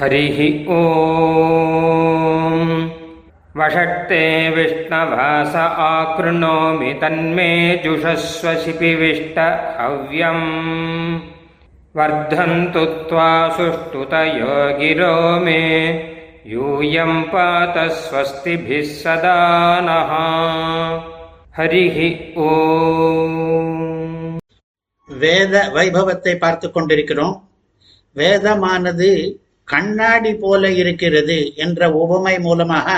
हरिः ॐ वषट्ते विष्णवास आकृणोमि तन्मे जुषस्व शिपिविष्ट हव्यम् वर्धन्तु त्वा सुष्ठुतयो गिरो मे यूयं पात स्वस्तिभिः सदा नः हरिः ॐ வேத வைபவத்தை பார்த்து கொண்டிருக்கிறோம் வேதமானது கண்ணாடி போல இருக்கிறது என்ற உபமை மூலமாக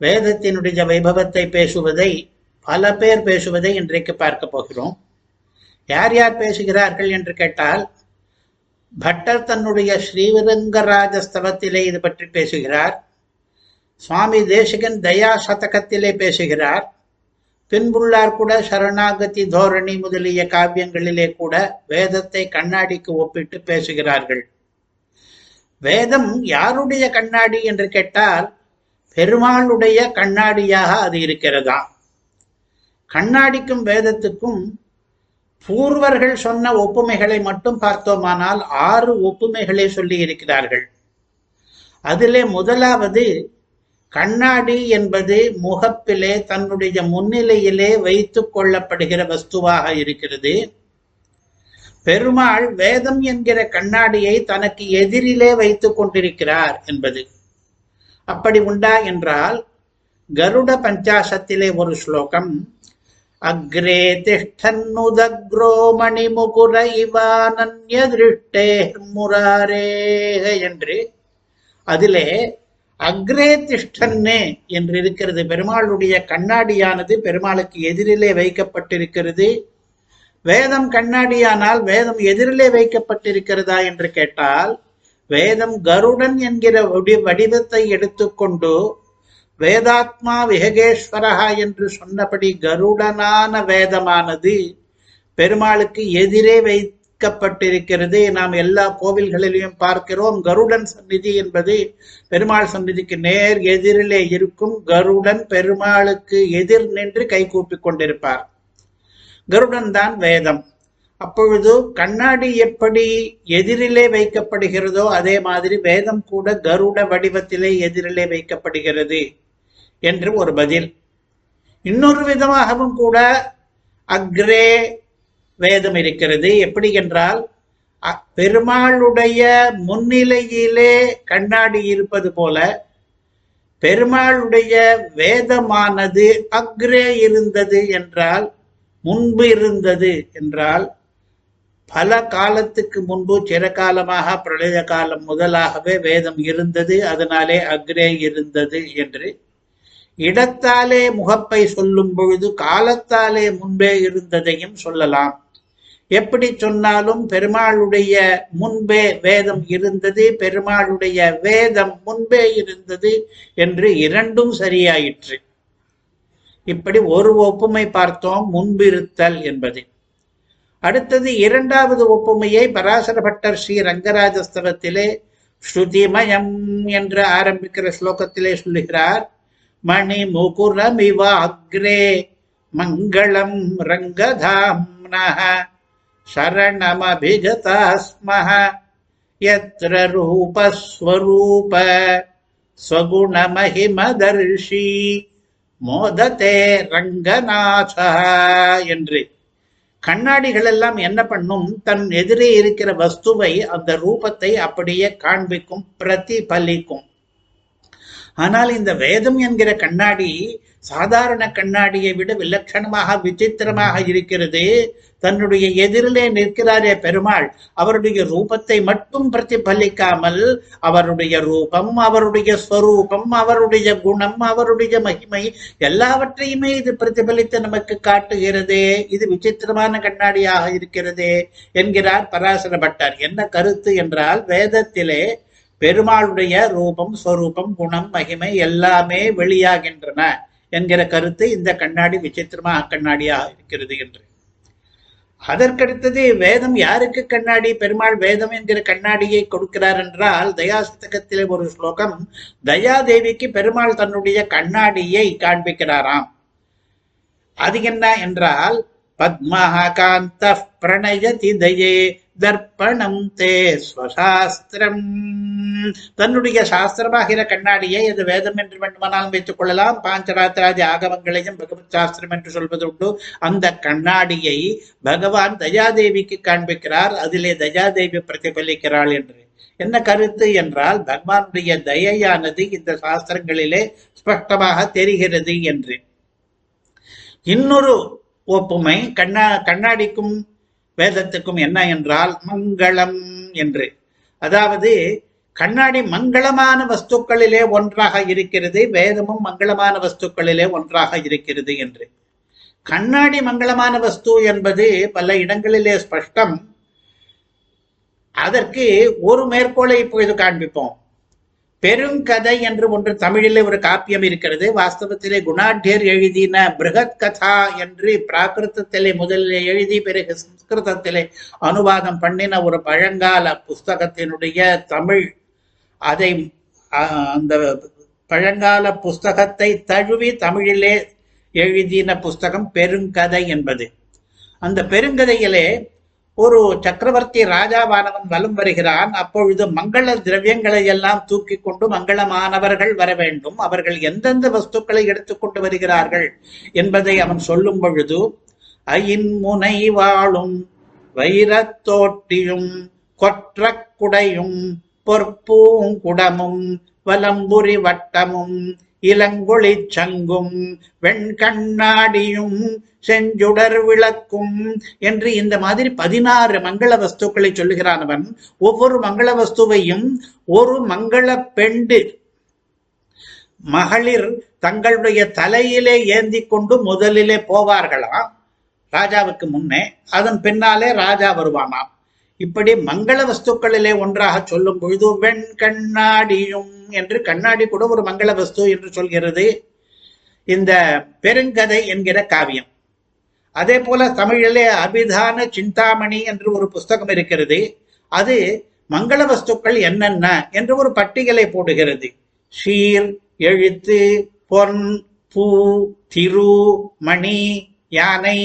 வேதத்தினுடைய வைபவத்தை பேசுவதை பல பேர் பேசுவதை இன்றைக்கு பார்க்க போகிறோம். யார் யார் பேசுகிறார்கள் என்று கேட்டால் பட்டர் தன்னுடைய ஸ்ரீவிரங்கராஜஸ்தவத்திலே இது பற்றி பேசுகிறார். சுவாமி தேசிகன் தயா சதகத்திலே பேசுகிறார். பின்புள்ளார் கூட சரணாகதி தோரணி முதலிய காவியங்களிலே கூட வேதத்தை கண்ணாடிக்கு ஒப்பிட்டு பேசுகிறார்கள். வேதம் யாருடைய கண்ணாடி என்று கேட்டால் பெருமாளுடைய கண்ணாடியாக அது இருக்கிறதா? கண்ணாடிக்கும் வேதத்துக்கும் பூர்வர்கள் சொன்ன ஒப்புமைகளை மட்டும் பார்த்தோமானால் ஆறு ஒப்புமைகளை சொல்லி இருக்கிறார்கள். அதிலே முதலாவது கண்ணாடி என்பது முகப்பிலே தன்னுடைய முன்னிலையிலே வைத்துக் கொள்ளப்படுகிற வஸ்துவாக இருக்கிறது. பெருமாள் வேதம் என்கிற கண்ணாடியை தனக்கு எதிரிலே வைத்துக் கொண்டிருக்கிறார் என்பது. அப்படி உண்டா என்றால் கருட பஞ்சாசத்திலே ஒரு ஸ்லோகம் அக்ரே திஷ்டன்னுதக்ரோ மணிமுகுர இவானன்ய திருஷ்டே முராரேக என்று. அதிலே அக்ரே திஷ்டன்னே என்று இருக்கிறது பெருமாளுடைய கண்ணாடியானது பெருமாளுக்கு எதிரிலே வைக்கப்பட்டிருக்கிறது. வேதம் கண்ணாடியானால் வேதம் எதிரிலே வைக்கப்பட்டிருக்கிறதா என்று கேட்டால் வேதம் கருடன் என்கிற வடிவத்தை எடுத்துக்கொண்டு வேதாத்மா விஹகேஸ்வரஹா என்று சொன்னபடி கருடனான வேதமானது பெருமாளுக்கு எதிரே வைக்கப்பட்டிருக்கிறது. நாம் எல்லா கோவில்களிலையும் பார்க்கிறோம் கருடன் சந்நிதி என்பது பெருமாள் சந்நிதிக்கு நேர் எதிரிலே இருக்கும் கருடன் பெருமாளுக்கு எதிர் நின்று கை கூப்பிக் கொண்டிருப்பார். கருடன் தான் வேதம். அப்பொழுது கண்ணாடி எப்படி எதிரிலே வைக்கப்படுகிறதோ அதே மாதிரி வேதம் கூட கருட வடிவத்திலே எதிரிலே வைக்கப்படுகிறது என்று ஒரு பதில். இன்னொரு விதமாகவும் கூட அக்ரே வேதம் இருக்கிறது. எப்படி என்றால் அ- பெருமாளுடைய முன்னிலையிலே கண்ணாடி இருப்பது போல பெருமாளுடைய வேதமானது அக்ரே இருந்தது என்றால் முன்பு இருந்தது என்றால் பல காலத்துக்கு முன்பு சிறகாலமாக பிரளய காலம் முதலாகவே வேதம் இருந்தது அதனாலே அக்ரே இருந்தது என்று. இடத்தாலே முகப்பை சொல்லும் பொழுது காலத்தாலே முன்பே இருந்ததையும் சொல்லலாம். எப்படி சொன்னாலும் பெருமாளுடைய முன்பே வேதம் இருந்தது பெருமாளுடைய வேதம் முன்பே இருந்தது என்று இரண்டும் சரியாயிற்று. இப்படி ஒரு ஒப்புமை பார்த்தோம் முன்பிருத்தல் என்பது அடுத்தது இரண்டாவது ஒப்புமையை பராசர பட்டர் ஸ்ரீ ரங்கராஜஸ்தவத்திலே ஸ்ருதிமயம் என்று ஆரம்பிக்கிற ஸ்லோகத்திலே சொல்லுகிறார் மணி முகுரமிவ அக்ரே மங்களம் ரங்கதாம்னः शरणमभिगतास्मः यत्र रूपस्वरूप स्वगुणमहिमदर्शी மோதத்தே ரங்கநாத என்று. கண்ணாடிகள் எல்லாம் என்ன பண்ணும்? தன் எதிரே இருக்கிற வஸ்துவை அந்த ரூபத்தை அப்படியே காண்பிக்கும் பிரதிபலிக்கும். ஆனால் இந்த வேதம் என்கிற கண்ணாடி சாதாரண கண்ணாடியை விட விலட்சணமாக விசித்திரமாக இருக்கிறது. தன்னுடைய எதிரிலே நிற்கிறாரே பெருமாள். அவருடைய ரூபத்தை மட்டும் பிரதிபலிக்காமல் அவருடைய ரூபம் அவருடைய ஸ்வரூபம் அவருடைய குணம் அவருடைய மகிமை எல்லாவற்றையுமே இது பிரதிபலித்து நமக்கு காட்டுகிறதே. இது விசித்திரமான கண்ணாடியாக இருக்கிறதே என்கிறார் பராசர பட்டர் என்ன கருத்து என்றால் வேதத்திலே பெருமாளுடைய ரூபம் ஸ்வரூபம் குணம் மகிமை எல்லாமே வெளியாகின்றன என்கிற கருத்து இந்த கண்ணாடி விசித்திரமாக கண்ணாடியாக இருக்கிறது என்று. அதற்கடுத்தது வேதம் யாருக்கு கண்ணாடி? பெருமாள் வேதம் என்கிற கண்ணாடியை கொடுக்கிறார் என்றால் தயாசதகத்திலே ஒரு ஸ்லோகம் தயாதேவிக்கு பெருமாள் தன்னுடைய கண்ணாடியை காண்பிக்கிறாராம். அது என்ன என்றால் பத்மஹ காந்த பிரணயதி தயே தர்ப்பணம் தே ஸ்வசாஸ்திரம். தன்னுடைய சாஸ்திரமாகிற கண்ணாடியை அது வேதம் என்று வேண்டுமானாலும் வைத்துக் கொள்ளலாம். பாஞ்சராத்திராதி ஆகமங்களையும் பகவத் சாஸ்திரம் என்று சொல்வது உண்டு அந்த கண்ணாடியை பகவான் தயாதேவிக்கு காண்பிக்கிறார். அதிலே தயாதேவி பிரதிபலிக்கிறாள் என்று. என்ன கருத்து என்றால் பகவானுடைய தயையானது இந்த சாஸ்திரங்களிலே ஸ்பஷ்டமாக தெரிகிறது என்று. இன்னொரு ஒப்புமை கண்ணா கண்ணாடிக்கும் வேதத்துக்கும் என்ன என்றால் மங்களம் என்று. அதாவது கண்ணாடி மங்களமான வஸ்துக்களிலே ஒன்றாக இருக்கிறது வேதமும் மங்களமான வஸ்துக்களிலே ஒன்றாக இருக்கிறது என்று. கண்ணாடி மங்களமான வஸ்து என்பது பல இடங்களிலே ஸ்பஷ்டம். அதற்கு ஒரு மேற்கோளை இப்பொழுது காண்பிப்போம். பெருங்கதை என்று ஒன்று தமிழிலே ஒரு காப்பியம் இருக்கிறது. வாஸ்தவத்திலே குணாட்டியர் எழுதின பிருகத் கதா என்று பிராகிருதத்திலே முதலில் எழுதி பிறகு சம்ஸ்கிருதத்திலே அனுவாதம் பண்ணின ஒரு பழங்கால புஸ்தகத்தினுடைய தமிழ். அதை அந்த பழங்கால புஸ்தகத்தை தழுவி தமிழிலே எழுதின புஸ்தகம் பெருங்கதை என்பது. அந்த பெருங்கதையிலே ஒரு சக்கரவர்த்தி ராஜாவானவன் வலம் வருகிறான். அப்பொழுது மங்கள திரவியங்களை எல்லாம் தூக்கி கொண்டு மங்களமானவர்கள் வர வேண்டும். அவர்கள் எந்தெந்த வஸ்துக்களை எடுத்துக்கொண்டு வருகிறார்கள் என்பதை அவன் சொல்லும் பொழுது அயின் முனை வாழும் வைரத்தோட்டியும் கொற்றக்குடையும் பொற்பூங்குடமும் வலம்புரி வட்டமும் இளங்கொளி சங்கும் வெண்கண்ணாடியும் செஞ்சுடர் விளக்கும் என்று இந்த மாதிரி பதினாறு மங்கள வஸ்துக்களை சொல்லுகிறான் அவன். ஒவ்வொரு மங்கள வஸ்துவையும் ஒரு மங்கள பெண்டு மகளிர் தங்களுடைய தலையிலே ஏந்தி கொண்டு முதலிலே போவார்களாம். ராஜாவுக்கு முன்னே அதன் பின்னாலே ராஜா வருவானாம். இப்படி மங்கள வஸ்துக்களிலே ஒன்றாக சொல்லும் பொழுது வெண் கண்ணாடியும் என்று கண்ணாடி கூட ஒரு மங்கள வஸ்து என்று சொல்கிறது. இந்த பெருங்கதை என்கிற காவியம். அதே போல தமிழிலே அபிதான சிந்தாமணி என்று ஒரு புஸ்தகம் இருக்கிறது. அது மங்கள வஸ்துக்கள் என்னென்ன என்று ஒரு பட்டியலை போடுகிறது. ஷீர் எழுத்து பொன் பூ திரு மணி யானை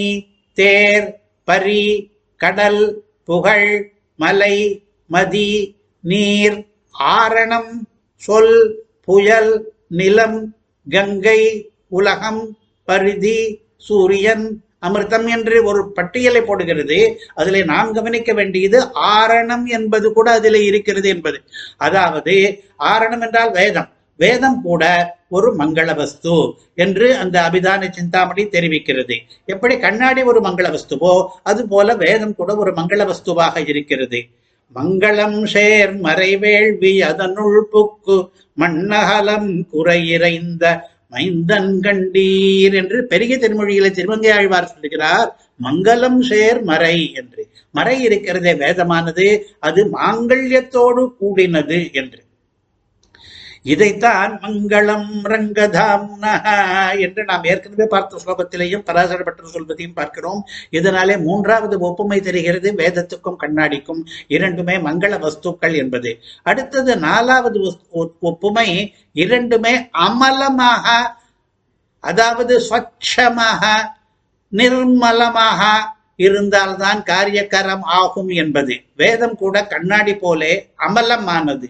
தேர் பரி கடல் புகழ் மலை மதி நீர் ஆரணம் சொல் புயல் நிலம் கங்கை உலகம் பரிதி சூரியன் அமிர்தம் என்று ஒரு பட்டியலை போடுகிறது. அதில் நாம் கவனிக்க வேண்டியது ஆரணம் என்பது கூட அதில் இருக்கிறது என்பது. அதாவது ஆரணம் என்றால் வேதம். வேதம் கூட ஒரு மங்கள வஸ்து என்று அந்த அபிதான சிந்தாமணி தெரிவிக்கிறது. எப்படி கண்ணாடி ஒரு மங்கள வஸ்துவோ அது போல வேதம் கூட ஒரு மங்கள வஸ்துவாக இருக்கிறது. மங்களம் சேர் மறைவேள்வி அதனுள் புக்கு மண்ணகலம் குறையிறைந்த மைந்தன் கண்டீர் என்று பெரிய திருமொழியில திருமங்கை ஆழ்வார் சொல்லுகிறார் மங்களம் சேர் மறை என்று. மறை இருக்கிறதே வேதமானது அது மாங்கல்யத்தோடு கூடினது என்று. இதைத்தான் மங்களம் ரங்கதாம் என்று நாம் ஏற்கனவே பார்த்த ஸ்லோகத்திலேயும் பராசரப்பட்டு சொல்வதையும் பார்க்கிறோம். இதனாலே மூன்றாவது ஒப்புமை தெரிகிறது வேதத்துக்கும் கண்ணாடிக்கும். இரண்டுமே மங்கள வஸ்துக்கள் என்பது. அடுத்தது நாலாவது ஒப்புமை இரண்டுமே அமலமாக அதாவது ஸ்வச்சமாக நிர்மலமாக இருந்தால்தான் காரியக்கரம் ஆகும் என்பது. வேதம் கூட கண்ணாடி போலே அமலமானது.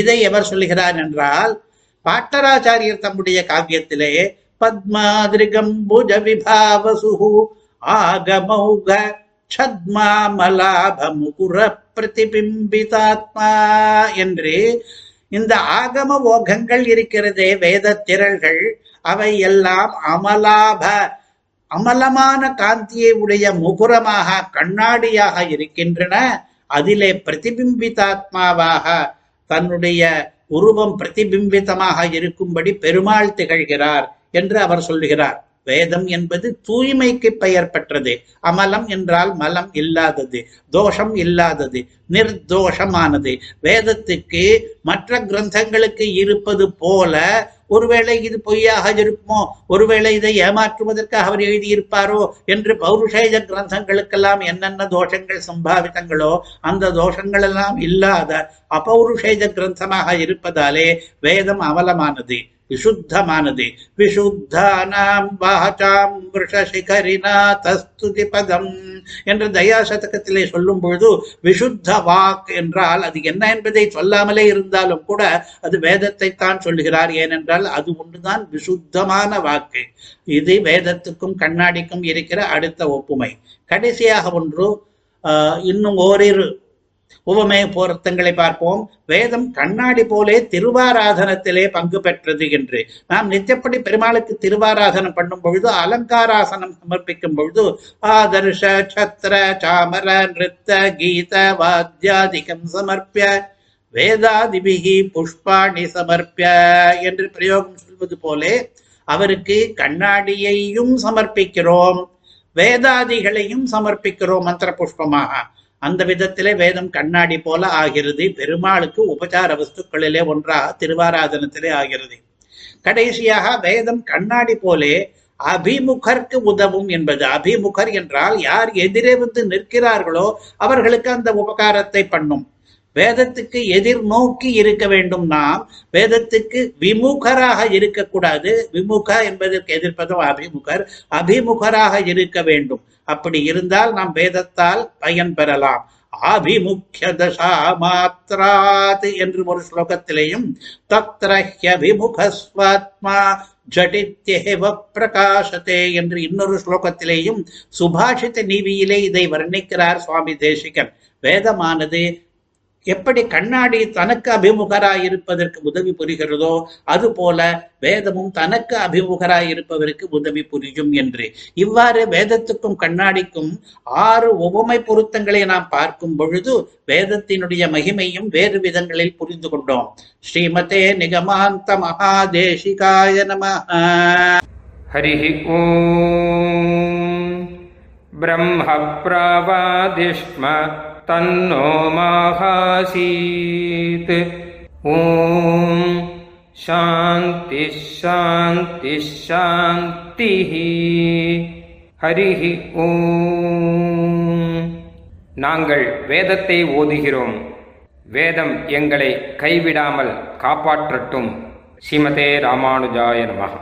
இதை எவர் சொல்லுகிறார் என்றால் பாட்டராச்சாரியர் தம்முடைய காவியத்திலே பத்மாதிரிகம்புஜ விபாவசுகு ஆகமௌக சத்மாமலாப முகுர பிரதிபிம்பிதாத்மா என்று இந்த ஆகம ஓகங்கள் இருக்கிறதே வேத திரள்கள் அவை எல்லாம் அமலாப அமலமான காந்தியை உடைய முகுரமாக கண்ணாடியாக இருக்கின்றன. அதிலே பிரதிபிம்பிதாத்மாவாக தன்னுடைய உருவம் பிரதிபிம்பிதமாக இருக்கும்படி பெருமாள் திகழ்கிறார் என்று அவர் சொல்லுகிறார். வேதம் என்பது தூய்மைக்கு பெயர் பெற்றது. அமலம் என்றால் மலம் இல்லாதது தோஷம் இல்லாதது நிர்தோஷமானது. வேதத்துக்கு மற்ற கிரந்தங்களுக்கு இருப்பது போல ஒருவேளை இது பொய்யாக இருக்குமோ? ஒருவேளை இதை ஏமாற்றுவதற்காக அவர் எழுதியிருப்பாரோ? என்று பௌருஷேஜ கிரந்தங்களுக்கெல்லாம் என்னென்ன தோஷங்கள் சம்பாவிதங்களோ அந்த தோஷங்கள் எல்லாம் இல்லாத அபௌருஷேஜ கிரந்தமாக இருப்பதாலே வேதம் அவலமானது. விசுத்தமானது விஷுத்தானாம் வாசாம் விஷசிகரினா தஸ்துதி பதம் என்று தயா சதகத்திலே சொல்லும் பொழுது விசுத்த வாக் என்றால் அது என்ன என்பதை சொல்லாமலே இருந்தாலும் கூட அது வேதத்தை தான் சொல்லுகிறார். ஏனென்றால் அது ஒன்றுதான் விசுத்தமான வாக்கு. இது வேதத்துக்கும் கண்ணாடிக்கும் இருக்கிற அடுத்த ஒப்புமை. கடைசியாக ஒன்று ஆஹ், இன்னும் ஓரிரு உபமே பொருத்தங்களை பார்ப்போம். வேதம் கண்ணாடி போலே திருவாராதனத்திலே பங்கு பெற்றது என்று. நாம் நித்தியப்படி பெருமாளுக்கு திருவாராதனம் பண்ணும் பொழுது அலங்காராசனம் சமர்ப்பிக்கும் பொழுது ஆதர்ஷ சத்திர சாமர நிறுத்த கீத வாத்தியாதிகம் சமர்ப்பிய வேதாதிபிகி புஷ்பாணி சமர்ப்பிய என்று பிரயோகம் சொல்வது போலே அவருக்கு கண்ணாடியையும் சமர்ப்பிக்கிறோம். வேதாதிகளையும் சமர்ப்பிக்கிறோம் மந்திர புஷ்பமாக. அந்த விதத்திலே வேதம் கண்ணாடி போல ஆகிறது. பெருமாளுக்கு உபச்சார வஸ்துக்களிலே ஒன்றாக திருவாராதனத்திலே ஆகிறது. கடைசியாக வேதம் கண்ணாடி போலே அபிமுகர்க்கு உதவும் என்பது. அபிமுகர் என்றால் யார் எதிரே வந்து நிற்கிறார்களோ அவர்களுக்கு அந்த உபகாரத்தை பண்ணும். வேதத்துக்கு எதிர் நோக்கி இருக்க வேண்டும் நாம். வேதத்துக்கு விமுகராக இருக்கக்கூடாது. விமுக என்பதற்கு எதிர்ப்பதும் அபிமுகர். அபிமுகராக இருக்க வேண்டும். அப்படி இருந்தால் நாம் வேதத்தால் பயன் பெறலாம். ஆபிமுக்கிய தசா மாத்ராத் என்று ஒரு ஸ்லோகத்திலேயும் தத்ரஹ்ய விமுகஸ்வாத்மா ஜடித்யேவ பிரகாசத்தே என்று இன்னொரு ஸ்லோகத்திலேயும் சுபாஷித நீவியிலே இதை வர்ணிக்கிறார் சுவாமி தேசிகன். வேதமானது எப்படி கண்ணாடி தனக்கு அபிமுகராய் இருப்பதற்கு உதவி புரிகிறதோ அதுபோல வேதமும் தனக்கு அபிமுகராய் இருப்பவருக்கு உதவி புரியும் என்று. இவ்வாறு வேதத்துக்கும் கண்ணாடிக்கும் ஆறு உவமை பொருத்தங்களை நாம் பார்க்கும் பொழுது வேதத்தினுடைய மகிமையும் வேறு விதங்களில் புரிந்து கொண்டோம். ஸ்ரீமதே நிகமாந்த மகாதேசிகாய நம. ஹரிஹி ஓம். பிரம்ம பிரபாதிஷ்ம तन्नो माहासीत् ॐ शान्तिः शान्तिः शान्तिः ஹரிः ஓம் நாங்கள் வேதத்தை ஓதுகிறோம் வேதம் எங்களை கைவிடாமல் காப்பாற்றட்டும் ஸ்ரீமதே ராமானுஜாய நமः